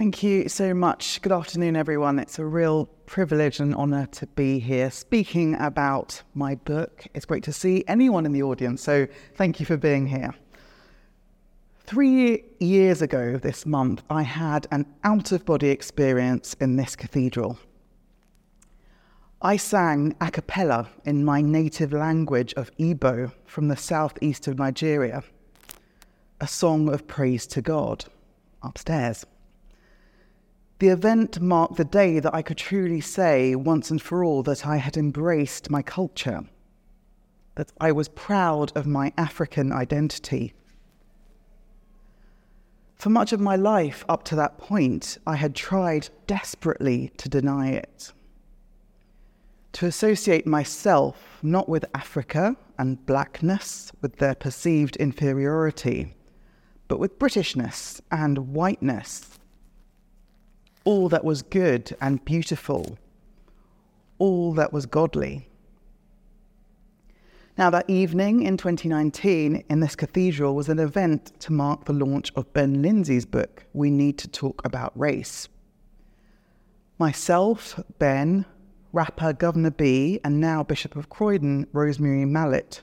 Thank you so much. Good afternoon, everyone. It's a real privilege and honour to be here speaking about my book. It's great to see anyone in the audience, so thank you for being here. Three years ago this month, I had an out of body experience in this cathedral. I sang a cappella in my native language of Igbo from the southeast of Nigeria, a song of praise to God upstairs. The event marked the day that I could truly say once and for all that I had embraced my culture, that I was proud of my African identity. For much of my life up to that point, I had tried desperately to deny it. To associate myself not with Africa and blackness, with their perceived inferiority, but with Britishness and whiteness all that was good and beautiful, all that was godly. Now, that evening in 2019 in this cathedral was an event to mark the launch of Ben Lindsay's book, We Need to Talk About Race. Myself, Ben, rapper Guvna B, and now Bishop of Croydon, Rosemarie Mallett,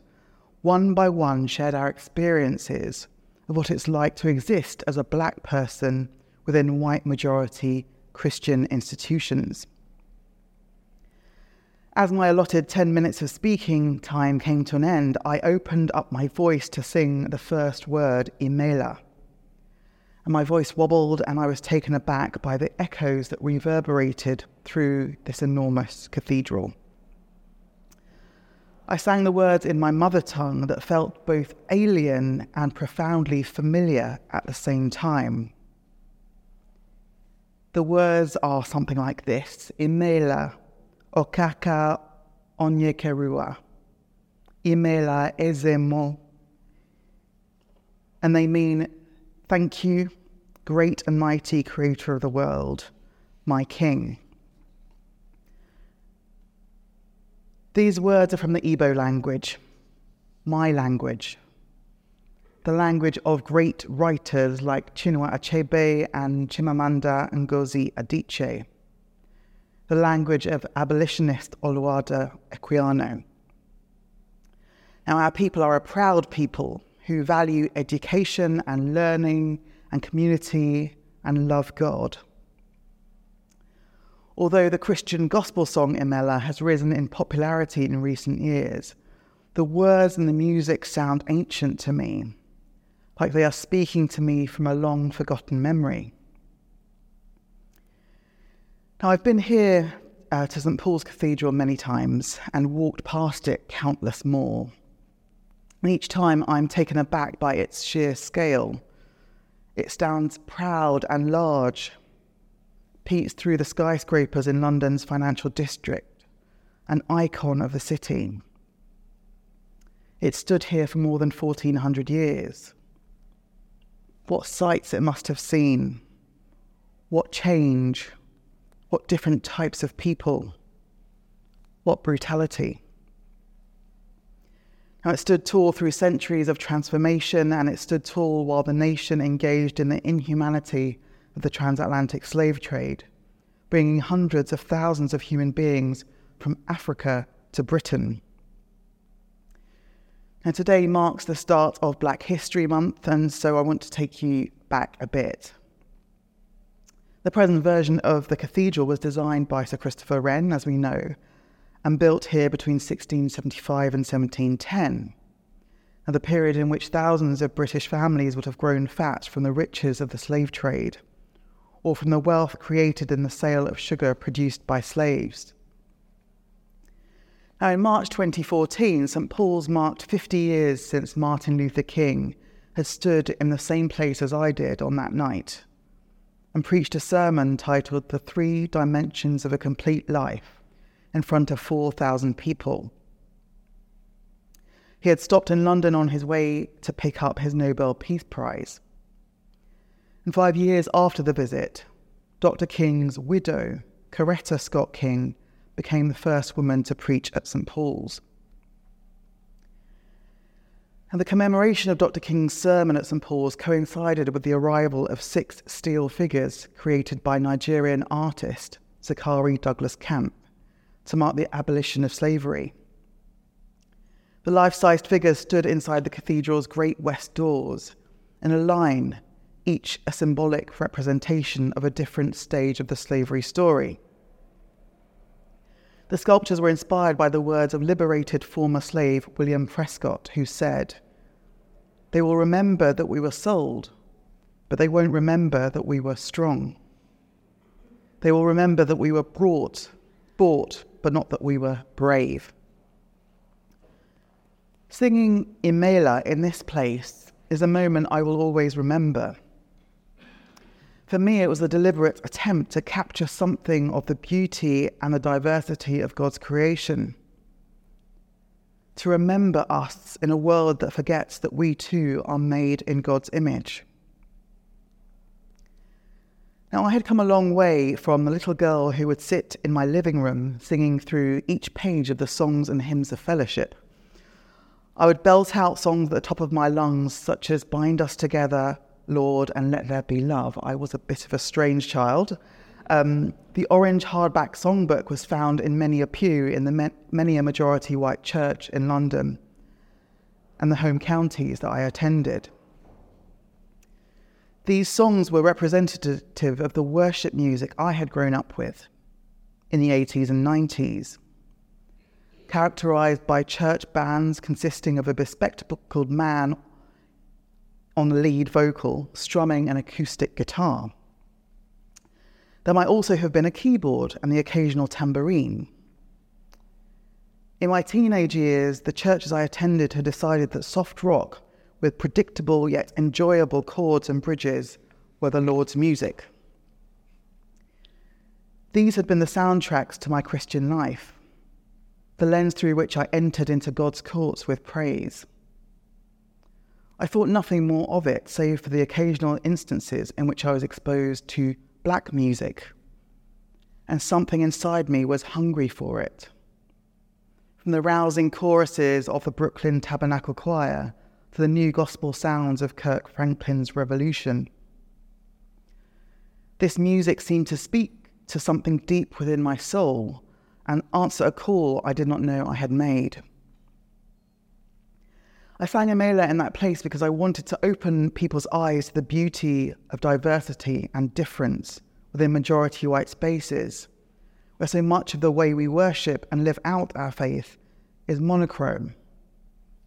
one by one shared our experiences of what it's like to exist as a black person within white majority Christian institutions. As my allotted 10 minutes of speaking time came to an end, I opened up my voice to sing the first word, Imela. And my voice wobbled, and I was taken aback by the echoes that reverberated through this enormous cathedral. I sang the words in my mother tongue that felt both alien and profoundly familiar at the same time. The words are something like this Imela okaka onyekerua. Imela ezemo. And they mean, Thank you, great and mighty creator of the world, my king. These words are from the Igbo language, my language, the language of great writers like Chinua Achebe and Chimamanda Ngozi Adichie, the language of abolitionist Olaudah Equiano. Now, our people are a proud people who value education and learning and community and love God. Although the Christian gospel song Imela has risen in popularity in recent years, the words and the music sound ancient to me like they are speaking to me from a long forgotten memory. Now, I've been here uh, to St. Paul's Cathedral many times and walked past it countless more. And each time I'm taken aback by its sheer scale. It stands proud and large, peeps through the skyscrapers in London's financial district, an icon of the city. It stood here for more than 1400 years what sights it must have seen, what change, what different types of people, what brutality. Now, it stood tall through centuries of transformation, and it stood tall while the nation engaged in the inhumanity of the transatlantic slave trade, bringing hundreds of thousands of human beings from Africa to Britain and today marks the start of Black History Month, and so I want to take you back a bit. The present version of the cathedral was designed by Sir Christopher Wren, as we know, and built here between 1675 and 1710, at the period in which thousands of British families would have grown fat from the riches of the slave trade, or from the wealth created in the sale of sugar produced by slaves. Now, in March 2014, St. Paul's marked 50 years since Martin Luther King had stood in the same place as I did on that night and preached a sermon titled The Three Dimensions of a Complete Life in front of 4,000 people. He had stopped in London on his way to pick up his Nobel Peace Prize. And five years after the visit, Dr. King's widow, Coretta Scott King, became the first woman to preach at St. Paul's. And the commemoration of Dr. King's sermon at St. Paul's coincided with the arrival of six steel figures created by Nigerian artist Zachary Douglas Camp to mark the abolition of slavery. The life sized figures stood inside the cathedral's great west doors in a line, each a symbolic representation of a different stage of the slavery story. The sculptures were inspired by the words of liberated former slave William Prescott, who said, They will remember that we were sold, but they won't remember that we were strong. They will remember that we were brought, bought, but not that we were brave. Singing Imela in this place is a moment I will always remember. For me, it was a deliberate attempt to capture something of the beauty and the diversity of God's creation. To remember us in a world that forgets that we too are made in God's image. Now, I had come a long way from the little girl who would sit in my living room singing through each page of the songs and hymns of fellowship. I would belt out songs at the top of my lungs, such as Bind Us Together, Lord, and Let There Be Love. I was a bit of a strange child. Um, the orange hardback songbook was found in many a pew in the many a majority white church in London and the home counties that I attended. These songs were representative of the worship music I had grown up with in the 80s and 90s, characterized by church bands consisting of a bespectacled man on the lead vocal, strumming an acoustic guitar. There might also have been a keyboard and the occasional tambourine. In my teenage years, the churches I attended had decided that soft rock with predictable yet enjoyable chords and bridges were the Lord's music. These had been the soundtracks to my Christian life, the lens through which I entered into God's courts with praise. I thought nothing more of it, save for the occasional instances in which I was exposed to black music, and something inside me was hungry for it. From the rousing choruses of the Brooklyn Tabernacle Choir to the new gospel sounds of Kirk Franklin's Revolution. This music seemed to speak to something deep within my soul and answer a call I did not know I had made. I sang Imela in that place because I wanted to open people's eyes to the beauty of diversity and difference within majority white spaces, where so much of the way we worship and live out our faith is monochrome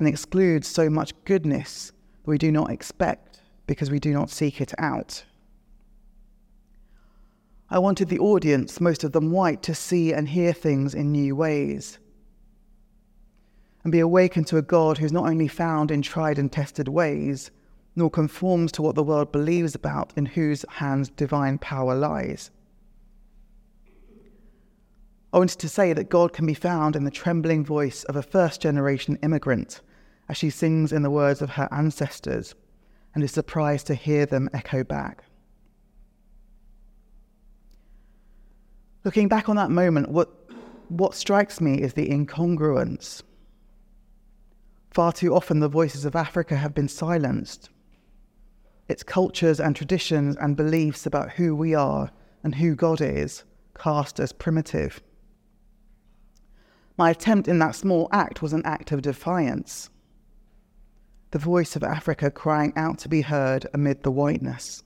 and excludes so much goodness that we do not expect because we do not seek it out. I wanted the audience, most of them white, to see and hear things in new ways and be awakened to a God who's not only found in tried and tested ways, nor conforms to what the world believes about, in whose hands divine power lies. I wanted to say that God can be found in the trembling voice of a first generation immigrant as she sings in the words of her ancestors and is surprised to hear them echo back. Looking back on that moment, what, what strikes me is the incongruence. Far too often, the voices of Africa have been silenced. Its cultures and traditions and beliefs about who we are and who God is cast as primitive. My attempt in that small act was an act of defiance the voice of Africa crying out to be heard amid the whiteness.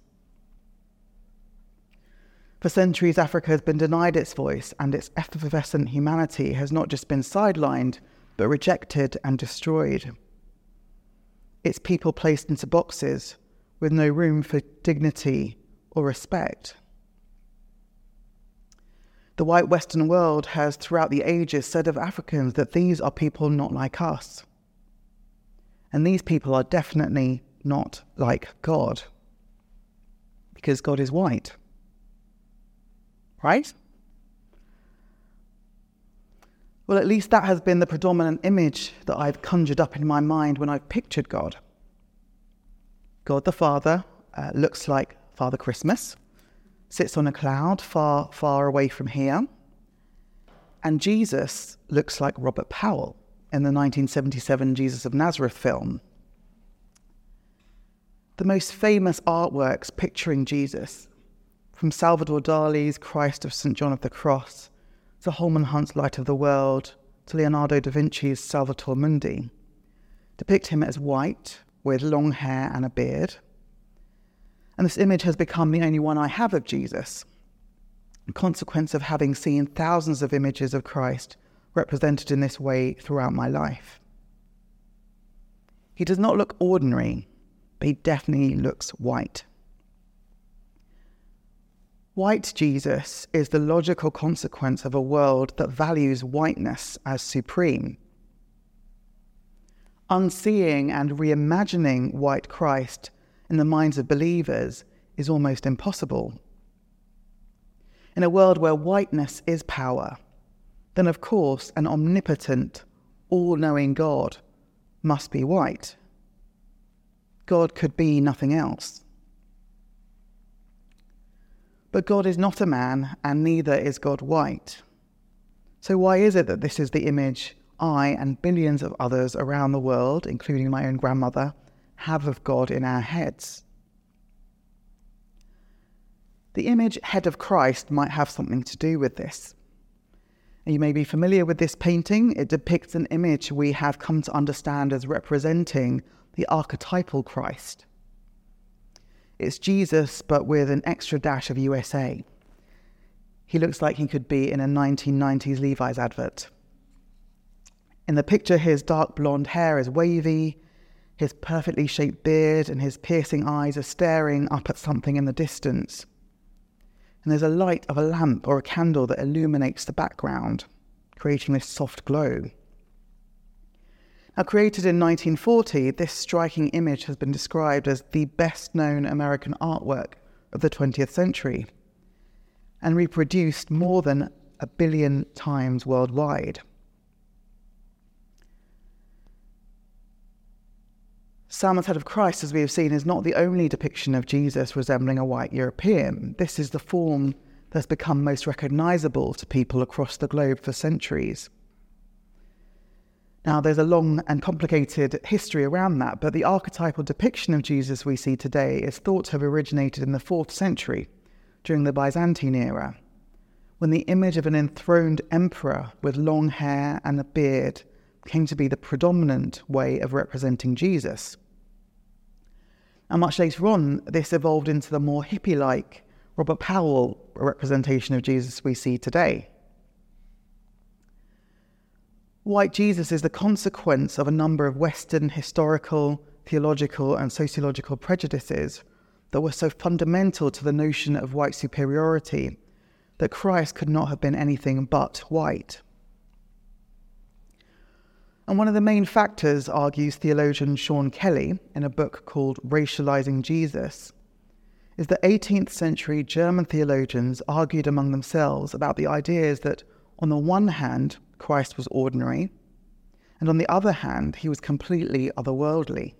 For centuries, Africa has been denied its voice, and its effervescent humanity has not just been sidelined, but rejected and destroyed. Its people placed into boxes with no room for dignity or respect. The white Western world has, throughout the ages, said of Africans that these are people not like us. And these people are definitely not like God because God is white. Right? Well, at least that has been the predominant image that I've conjured up in my mind when I've pictured God. God the Father uh, looks like Father Christmas, sits on a cloud far, far away from here. And Jesus looks like Robert Powell in the 1977 Jesus of Nazareth film, the most famous artworks picturing Jesus, from Salvador Dali's Christ of St. John of the Cross to Holman Hunt's Light of the World to Leonardo da Vinci's Salvator Mundi, depict him as white with long hair and a beard. And this image has become the only one I have of Jesus, a consequence of having seen thousands of images of Christ represented in this way throughout my life. He does not look ordinary, but he definitely looks white. White Jesus is the logical consequence of a world that values whiteness as supreme. Unseeing and reimagining white Christ in the minds of believers is almost impossible. In a world where whiteness is power, then of course an omnipotent, all knowing God must be white. God could be nothing else. But God is not a man, and neither is God white. So, why is it that this is the image I and billions of others around the world, including my own grandmother, have of God in our heads? The image head of Christ might have something to do with this. You may be familiar with this painting. It depicts an image we have come to understand as representing the archetypal Christ. It's Jesus, but with an extra dash of USA. He looks like he could be in a 1990s Levi's advert. In the picture, his dark blonde hair is wavy, his perfectly shaped beard and his piercing eyes are staring up at something in the distance. And there's a light of a lamp or a candle that illuminates the background, creating this soft glow. Now, created in 1940, this striking image has been described as the best known American artwork of the 20th century and reproduced more than a billion times worldwide. Sallman's Head of Christ, as we have seen, is not the only depiction of Jesus resembling a white European. This is the form that's become most recognizable to people across the globe for centuries. Now, there's a long and complicated history around that, but the archetypal depiction of Jesus we see today is thought to have originated in the 4th century, during the Byzantine era, when the image of an enthroned emperor with long hair and a beard came to be the predominant way of representing Jesus. And much later on, this evolved into the more hippie like Robert Powell representation of Jesus we see today. White Jesus is the consequence of a number of Western historical, theological, and sociological prejudices that were so fundamental to the notion of white superiority that Christ could not have been anything but white. And one of the main factors, argues theologian Shawn Kelley in a book called Racializing Jesus, is that 18th century German theologians argued among themselves about the ideas that, on the one hand, Christ was ordinary, and on the other hand, he was completely otherworldly.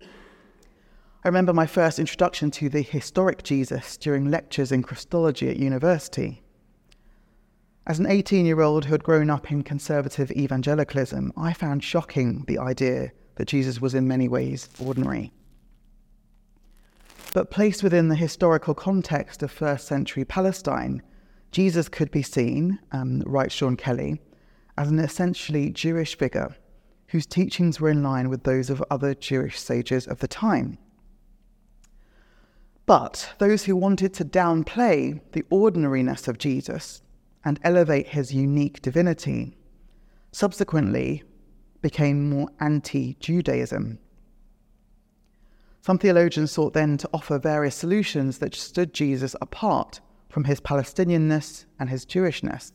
I remember my first introduction to the historic Jesus during lectures in Christology at university. As an 18 year old who had grown up in conservative evangelicalism, I found shocking the idea that Jesus was in many ways ordinary. But placed within the historical context of first century Palestine, Jesus could be seen, um, writes Shawn Kelley, as an essentially Jewish figure whose teachings were in line with those of other Jewish sages of the time. But those who wanted to downplay the ordinariness of Jesus and elevate his unique divinity subsequently became more anti Judaism. Some theologians sought then to offer various solutions that stood Jesus apart from his Palestinianness and his Jewishness.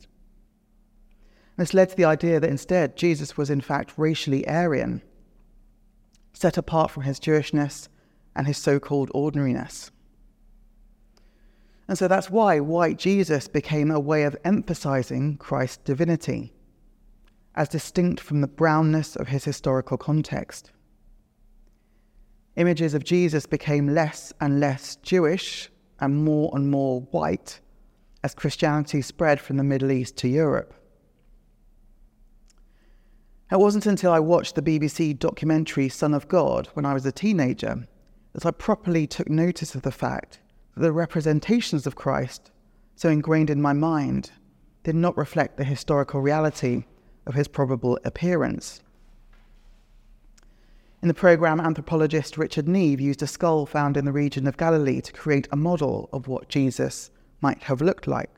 This led to the idea that instead Jesus was in fact racially Aryan, set apart from his Jewishness and his so called ordinariness. And so that's why white Jesus became a way of emphasizing Christ's divinity, as distinct from the brownness of his historical context. Images of Jesus became less and less Jewish and more and more white as Christianity spread from the Middle East to Europe. It wasn't until I watched the BBC documentary Son of God when I was a teenager that I properly took notice of the fact that the representations of Christ, so ingrained in my mind, did not reflect the historical reality of his probable appearance. In the programme, anthropologist Richard Neave used a skull found in the region of Galilee to create a model of what Jesus might have looked like.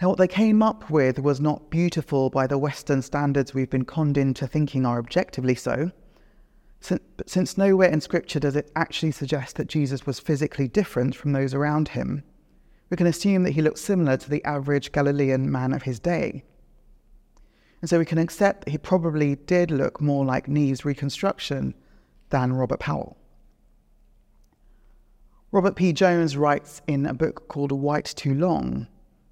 Now, what they came up with was not beautiful by the Western standards we've been conned into thinking are objectively so. But since nowhere in Scripture does it actually suggest that Jesus was physically different from those around him, we can assume that he looked similar to the average Galilean man of his day. And so we can accept that he probably did look more like Neave's reconstruction than Robert Powell. Robert P. Jones writes in a book called White Too Long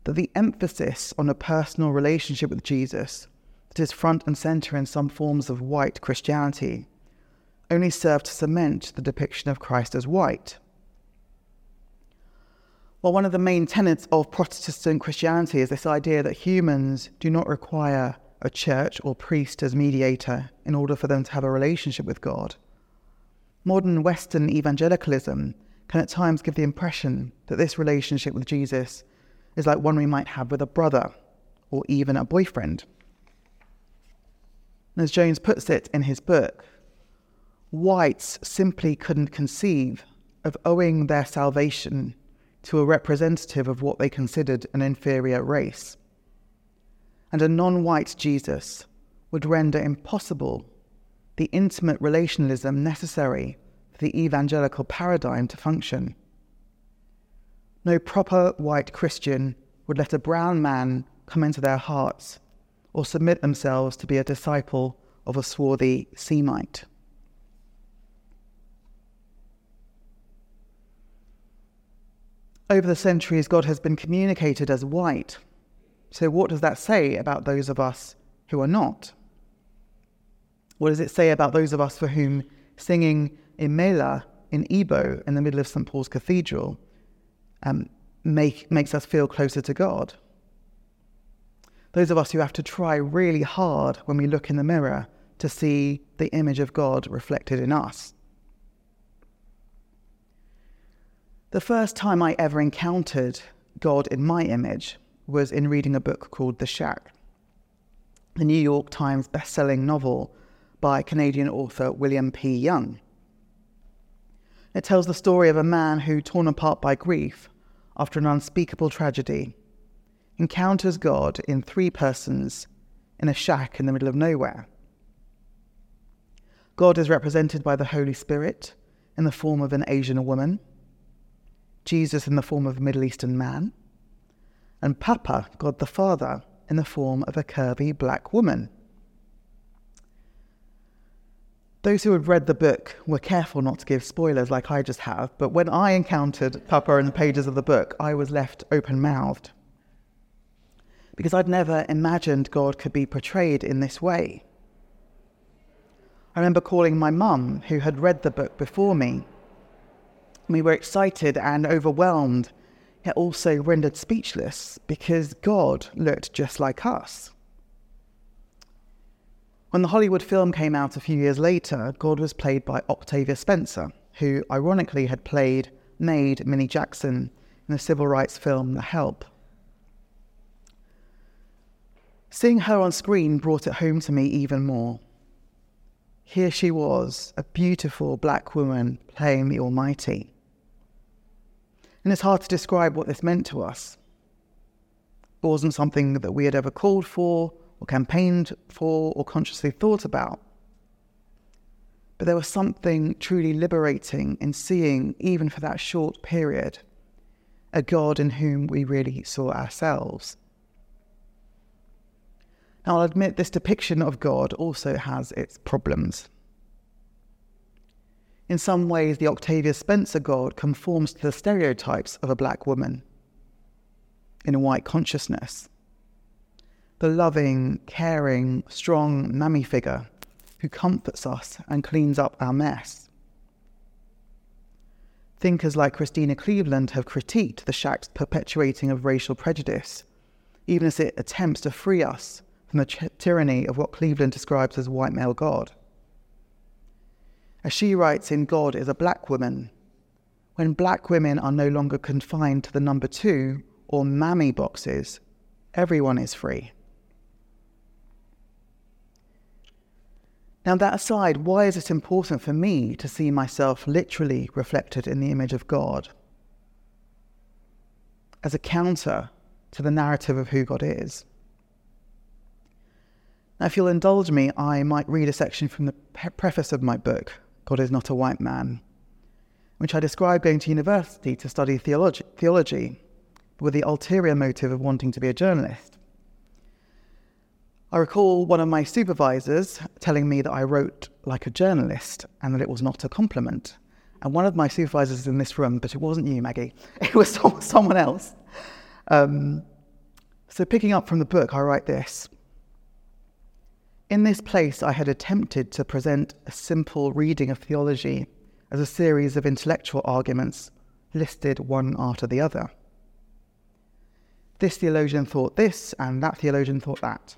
that the emphasis on a personal relationship with Jesus that is front and center in some forms of white Christianity only served to cement the depiction of Christ as white. Well, one of the main tenets of Protestant Christianity is this idea that humans do not require a church or priest as mediator in order for them to have a relationship with God. Modern Western evangelicalism can at times give the impression that this relationship with Jesus is like one we might have with a brother or even a boyfriend. as Jones puts it in his book, whites simply couldn't conceive of owing their salvation to a representative of what they considered an inferior race. And a non white Jesus would render impossible the intimate relationalism necessary for the evangelical paradigm to function. No proper white Christian would let a brown man come into their hearts or submit themselves to be a disciple of a swarthy Semite. Over the centuries, God has been communicated as white. So, what does that say about those of us who are not? What does it say about those of us for whom singing Imela in Igbo in the middle of St. Paul's Cathedral um, make, makes us feel closer to God. Those of us who have to try really hard when we look in the mirror to see the image of God reflected in us. The first time I ever encountered God in my image was in reading a book called The Shack, the New York Times best-selling novel by Canadian author William P. Young. It tells the story of a man who, torn apart by grief, after an unspeakable tragedy, encounters God in three persons in a shack in the middle of nowhere. God is represented by the Holy Spirit in the form of an Asian woman, Jesus in the form of a Middle Eastern man, and Papa, God the Father, in the form of a curvy black woman. Those who had read the book were careful not to give spoilers like I just have, but when I encountered Papa in the pages of the book, I was left open mouthed. Because I'd never imagined God could be portrayed in this way. I remember calling my mum, who had read the book before me. We were excited and overwhelmed, yet also rendered speechless because God looked just like us. When the Hollywood film came out a few years later, God was played by Octavia Spencer, who ironically had played Maid Minny Jackson in the civil rights film The Help. Seeing her on screen brought it home to me even more. Here she was, a beautiful black woman playing the Almighty. And it's hard to describe what this meant to us. It wasn't something that we had ever called for or campaigned for or consciously thought about. But there was something truly liberating in seeing, even for that short period, a God in whom we really saw ourselves. Now, I'll admit this depiction of God also has its problems. In some ways, the Octavia Spencer God conforms to the stereotypes of a black woman in a white consciousness the loving, caring, strong mummy figure who comforts us and cleans up our mess. Thinkers like Christena Cleveland have critiqued the shack's perpetuating of racial prejudice, even as it attempts to free us from the tyranny of what Cleveland describes as white male God. As she writes in God is a black woman, when black women are no longer confined to the number two or mammy boxes, everyone is free. Now, that aside, why is it important for me to see myself literally reflected in the image of God as a counter to the narrative of who God is? Now, if you'll indulge me, I might read a section from the preface of my book, God is Not a White Man, which I describe going to university to study theology, theology with the ulterior motive of wanting to be a journalist. I recall one of my supervisors telling me that I wrote like a journalist and that it was not a compliment. And one of my supervisors in this room, but it wasn't you, Maggie, it was someone else. Um, so, picking up from the book, I write this. In this place, I had attempted to present a simple reading of theology as a series of intellectual arguments listed one after the other. This theologian thought this, and that theologian thought that.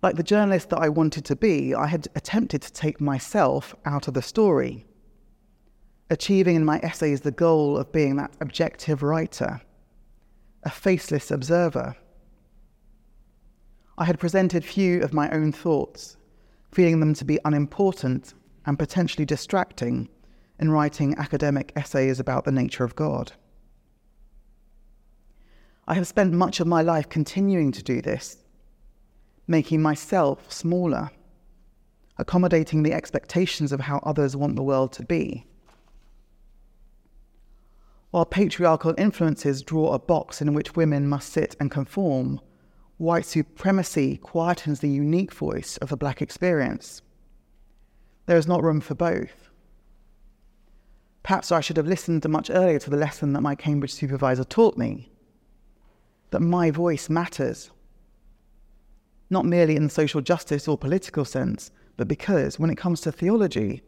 Like the journalist that I wanted to be, I had attempted to take myself out of the story, achieving in my essays the goal of being that objective writer, a faceless observer. I had presented few of my own thoughts, feeling them to be unimportant and potentially distracting in writing academic essays about the nature of God. I have spent much of my life continuing to do this making myself smaller, accommodating the expectations of how others want the world to be. While patriarchal influences draw a box in which women must sit and conform, white supremacy quietens the unique voice of the black experience. There is not room for both. Perhaps I should have listened much earlier to the lesson that my Cambridge supervisor taught me that my voice matters not merely in the social justice or political sense, but because when it comes to theology,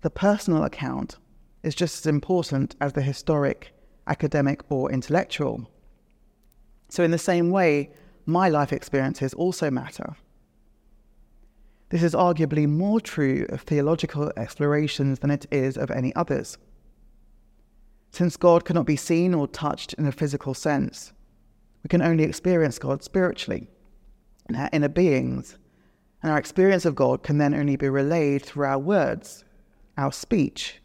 the personal account is just as important as the historic, academic, or intellectual. So, in the same way, my life experiences also matter. This is arguably more true of theological explorations than it is of any others. Since God cannot be seen or touched in a physical sense, we can only experience God spiritually in our inner beings. And our experience of God can then only be relayed through our words, our speech.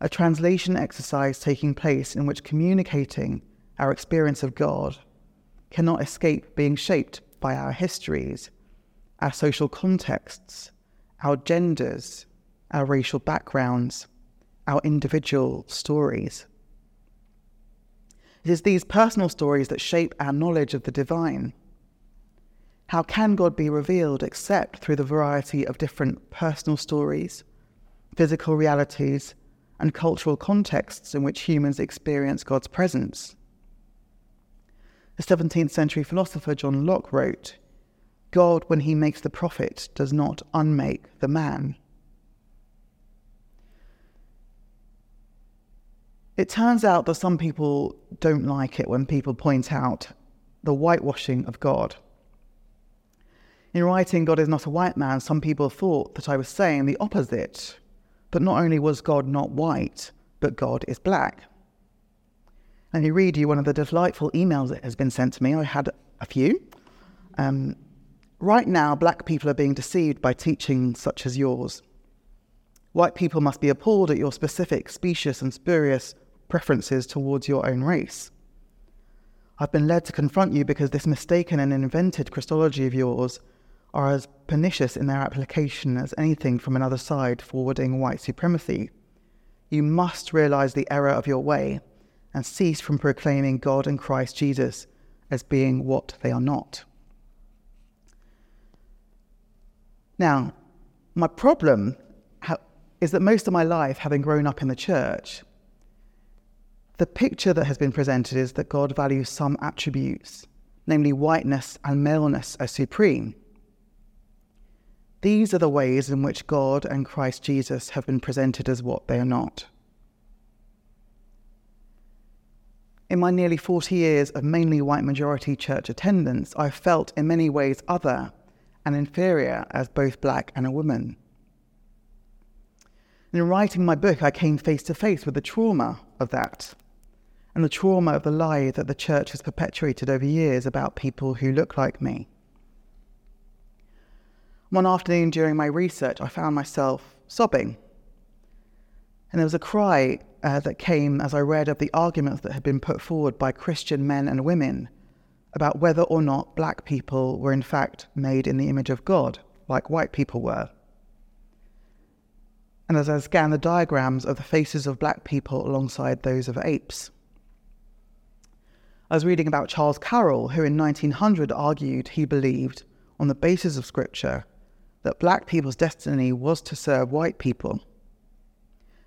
A translation exercise taking place in which communicating our experience of God cannot escape being shaped by our histories, our social contexts, our genders, our racial backgrounds, our individual stories. It is these personal stories that shape our knowledge of the divine how can God be revealed except through the variety of different personal stories, physical realities, and cultural contexts in which humans experience God's presence? The 17th century philosopher John Locke wrote God, when he makes the prophet, does not unmake the man. It turns out that some people don't like it when people point out the whitewashing of God. In writing God is not a white man, some people thought that I was saying the opposite. But not only was God not white, but God is black. Let me read you one of the delightful emails that has been sent to me. I had a few. Um, right now, black people are being deceived by teaching such as yours. White people must be appalled at your specific, specious, and spurious preferences towards your own race. I've been led to confront you because this mistaken and invented Christology of yours are as pernicious in their application as anything from another side forwarding white supremacy. You must realize the error of your way and cease from proclaiming God and Christ Jesus as being what they are not. Now, my problem is that most of my life, having grown up in the church, the picture that has been presented is that God values some attributes, namely whiteness and maleness, as supreme. These are the ways in which God and Christ Jesus have been presented as what they are not. In my nearly 40 years of mainly white majority church attendance, I've felt in many ways other and inferior as both black and a woman. In writing my book, I came face to face with the trauma of that and the trauma of the lie that the church has perpetuated over years about people who look like me. One afternoon during my research, I found myself sobbing. And there was a cry uh, that came as I read of the arguments that had been put forward by Christian men and women about whether or not black people were in fact made in the image of God, like white people were. And as I scanned the diagrams of the faces of black people alongside those of apes, I was reading about Charles Carroll, who in 1900 argued he believed, on the basis of scripture, that black people's destiny was to serve white people.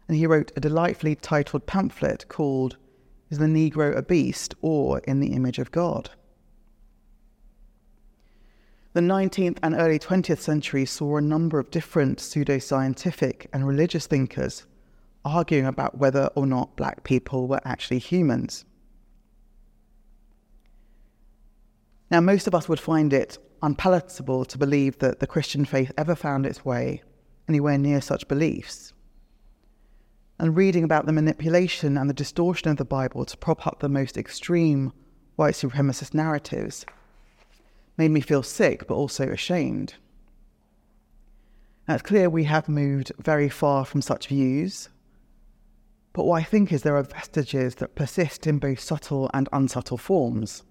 And he wrote a delightfully titled pamphlet called Is the Negro a Beast or in the Image of God? The 19th and early 20th century saw a number of different pseudoscientific and religious thinkers arguing about whether or not black people were actually humans. Now, most of us would find it unpalatable to believe that the Christian faith ever found its way anywhere near such beliefs. And reading about the manipulation and the distortion of the Bible to prop up the most extreme white supremacist narratives made me feel sick but also ashamed. Now, it's clear we have moved very far from such views, but what I think is there are vestiges that persist in both subtle and unsubtle forms.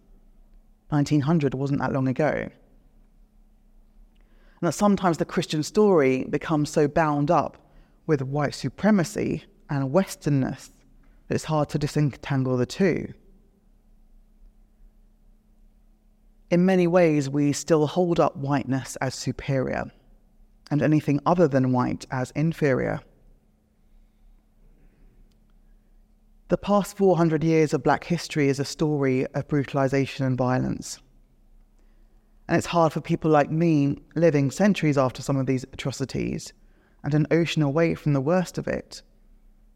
1900 wasn't that long ago. And that sometimes the Christian story becomes so bound up with white supremacy and Westernness. It's hard to disentangle the two. In many ways, we still hold up whiteness as superior and anything other than white as inferior. The past 400 years of black history is a story of brutalization and violence. And it's hard for people like me, living centuries after some of these atrocities and an ocean away from the worst of it,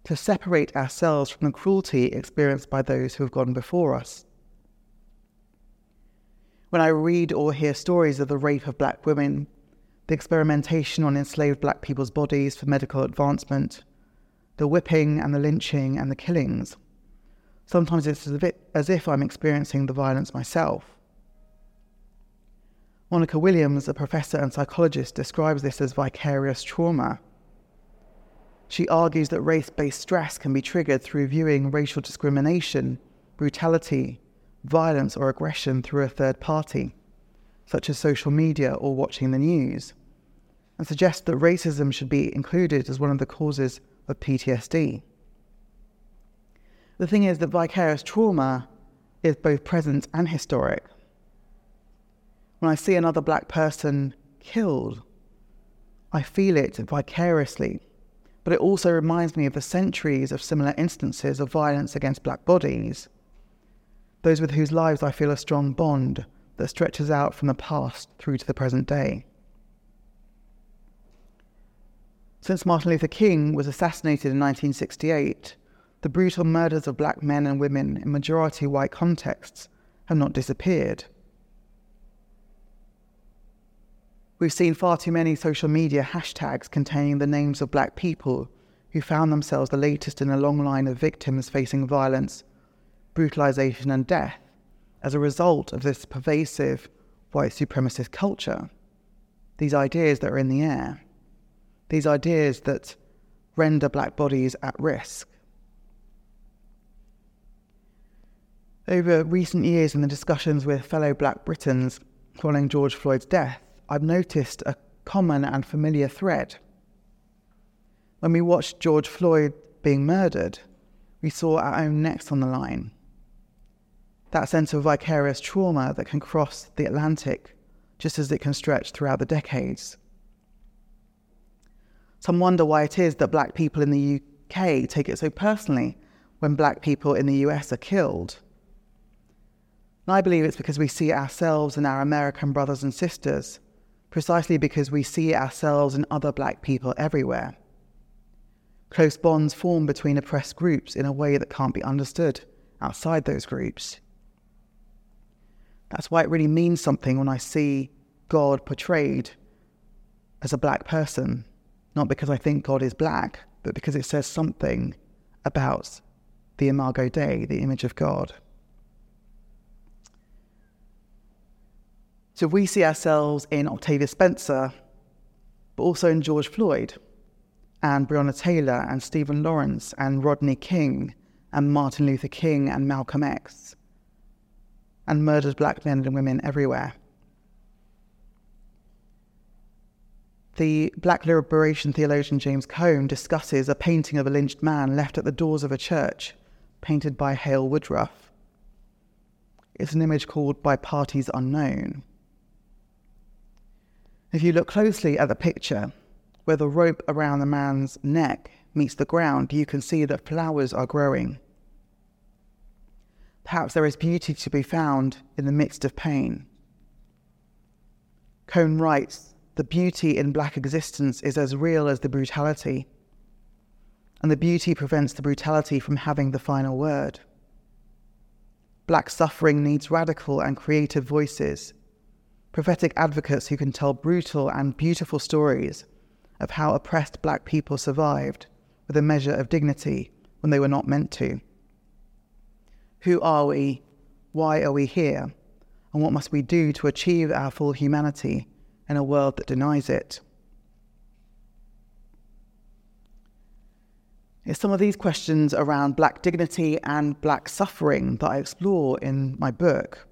to separate ourselves from the cruelty experienced by those who have gone before us. When I read or hear stories of the rape of black women, the experimentation on enslaved black people's bodies for medical advancement, the whipping and the lynching and the killings. Sometimes it's as if, I'm experiencing the violence myself. Monica Williams, a professor and psychologist, describes this as vicarious trauma. She argues that race based stress can be triggered through viewing racial discrimination, brutality, violence, or aggression through a third party, such as social media or watching the news, and suggests that racism should be included as one of the causes of PTSD. The thing is that vicarious trauma is both present and historic. When I see another black person killed, I feel it vicariously, but it also reminds me of the centuries of similar instances of violence against black bodies, those with whose lives I feel a strong bond that stretches out from the past through to the present day. Since Martin Luther King was assassinated in 1968, the brutal murders of black men and women in majority white contexts have not disappeared. We've seen far too many social media hashtags containing the names of black people who found themselves the latest in a long line of victims facing violence, brutalization, and death as a result of this pervasive white supremacist culture, these ideas that are in the air these ideas that render black bodies at risk. Over recent years, in the discussions with fellow black Britons following George Floyd's death, I've noticed a common and familiar thread. When we watched George Floyd being murdered, we saw our own necks on the line. That sense of vicarious trauma that can cross the Atlantic just as it can stretch throughout the decades. Some wonder why it is that black people in the UK take it so personally when black people in the US are killed. And I believe it's because we see ourselves in our American brothers and sisters, precisely because we see ourselves in other black people everywhere. Close bonds form between oppressed groups in a way that can't be understood outside those groups. That's why it really means something when I see God portrayed as a black person not because I think God is black, but because it says something about the Imago Dei, the image of God. So we see ourselves in Octavia Spencer, but also in George Floyd and Breonna Taylor and Stephen Lawrence and Rodney King and Martin Luther King and Malcolm X and murdered black men and women everywhere. The black liberation theologian James Cone discusses a painting of a lynched man left at the doors of a church, painted by Hale Woodruff. It's an image called By Parties Unknown. If you look closely at the picture, where the rope around the man's neck meets the ground, you can see that flowers are growing. Perhaps there is beauty to be found in the midst of pain. Cone writes the beauty in black existence is as real as the brutality, and the beauty prevents the brutality from having the final word. Black suffering needs radical and creative voices, prophetic advocates who can tell brutal and beautiful stories of how oppressed black people survived with a measure of dignity when they were not meant to. Who are we? Why are we here? And what must we do to achieve our full humanity in a world that denies it? It's some of these questions around black dignity and black suffering that I explore in my book,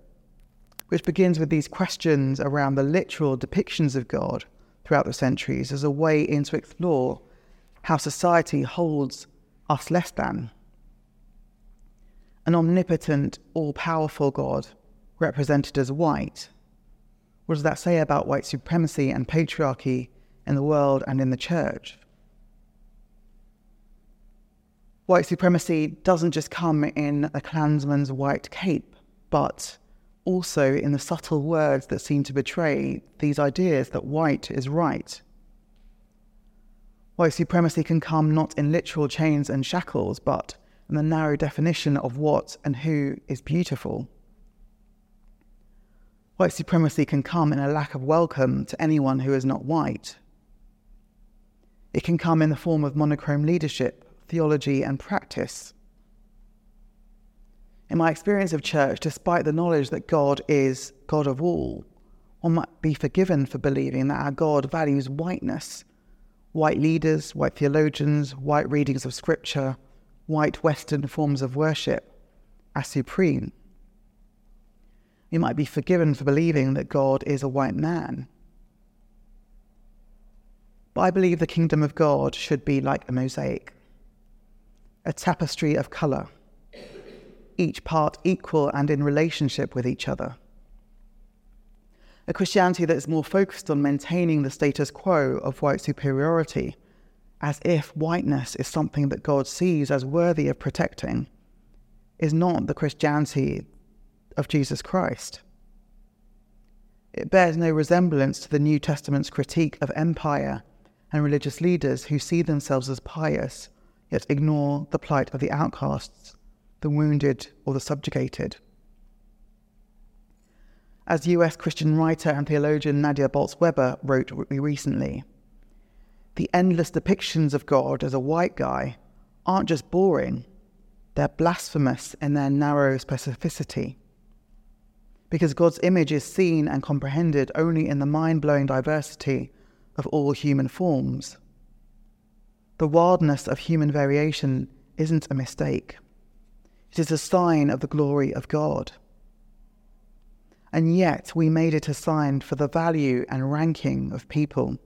which begins with these questions around the literal depictions of God throughout the centuries as a way in to explore how society holds us less than. An omnipotent, all powerful God represented as white what does that say about white supremacy and patriarchy in the world and in the church? White supremacy doesn't just come in a Klansman's white cape, but also in the subtle words that seem to betray these ideas that white is right. White supremacy can come not in literal chains and shackles, but in the narrow definition of what and who is beautiful. White supremacy can come in a lack of welcome to anyone who is not white. It can come in the form of monochrome leadership, theology, and practice. In my experience of church, despite the knowledge that God is God of all, one might be forgiven for believing that our God values whiteness white leaders, white theologians, white readings of scripture, white Western forms of worship as supreme you might be forgiven for believing that God is a white man. But I believe the kingdom of God should be like a mosaic, a tapestry of colour, each part equal and in relationship with each other. A Christianity that is more focused on maintaining the status quo of white superiority, as if whiteness is something that God sees as worthy of protecting, is not the Christianity of Jesus Christ. It bears no resemblance to the New Testament's critique of empire and religious leaders who see themselves as pious, yet ignore the plight of the outcasts, the wounded, or the subjugated. As US Christian writer and theologian Nadia Bolz-Weber wrote recently, the endless depictions of God as a white guy aren't just boring, they're blasphemous in their narrow specificity because God's image is seen and comprehended only in the mind blowing diversity of all human forms. The wildness of human variation isn't a mistake, it is a sign of the glory of God. And yet, we made it a sign for the value and ranking of people.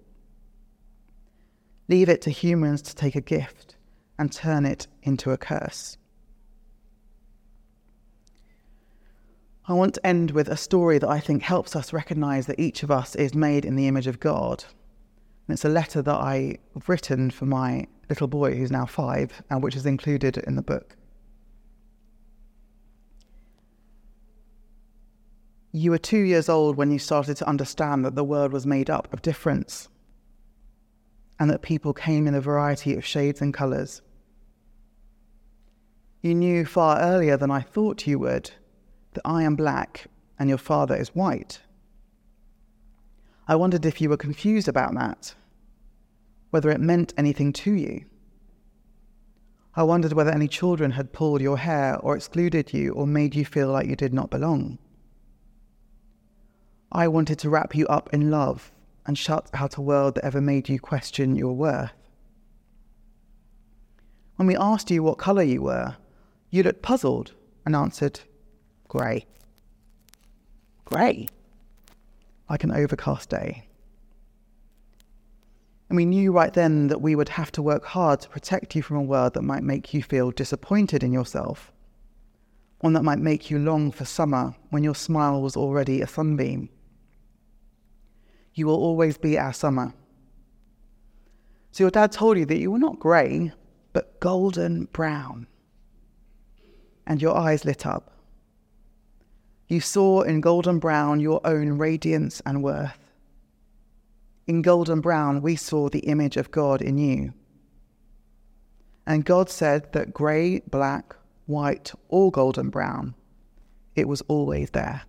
Leave it to humans to take a gift and turn it into a curse. I want to end with a story that I think helps us recognize that each of us is made in the image of God. And it's a letter that I've written for my little boy, who's now five, and which is included in the book. You were two years old when you started to understand that the world was made up of difference and that people came in a variety of shades and colours. You knew far earlier than I thought you would that I am black and your father is white. I wondered if you were confused about that, whether it meant anything to you. I wondered whether any children had pulled your hair or excluded you or made you feel like you did not belong. I wanted to wrap you up in love and shut out a world that ever made you question your worth. When we asked you what colour you were, you looked puzzled and answered, Grey. Grey? Like an overcast day. And we knew right then that we would have to work hard to protect you from a world that might make you feel disappointed in yourself, one that might make you long for summer when your smile was already a sunbeam. You will always be our summer. So your dad told you that you were not grey, but golden brown. And your eyes lit up. You saw in golden brown your own radiance and worth. In golden brown, we saw the image of God in you. And God said that grey, black, white, or golden brown, it was always there.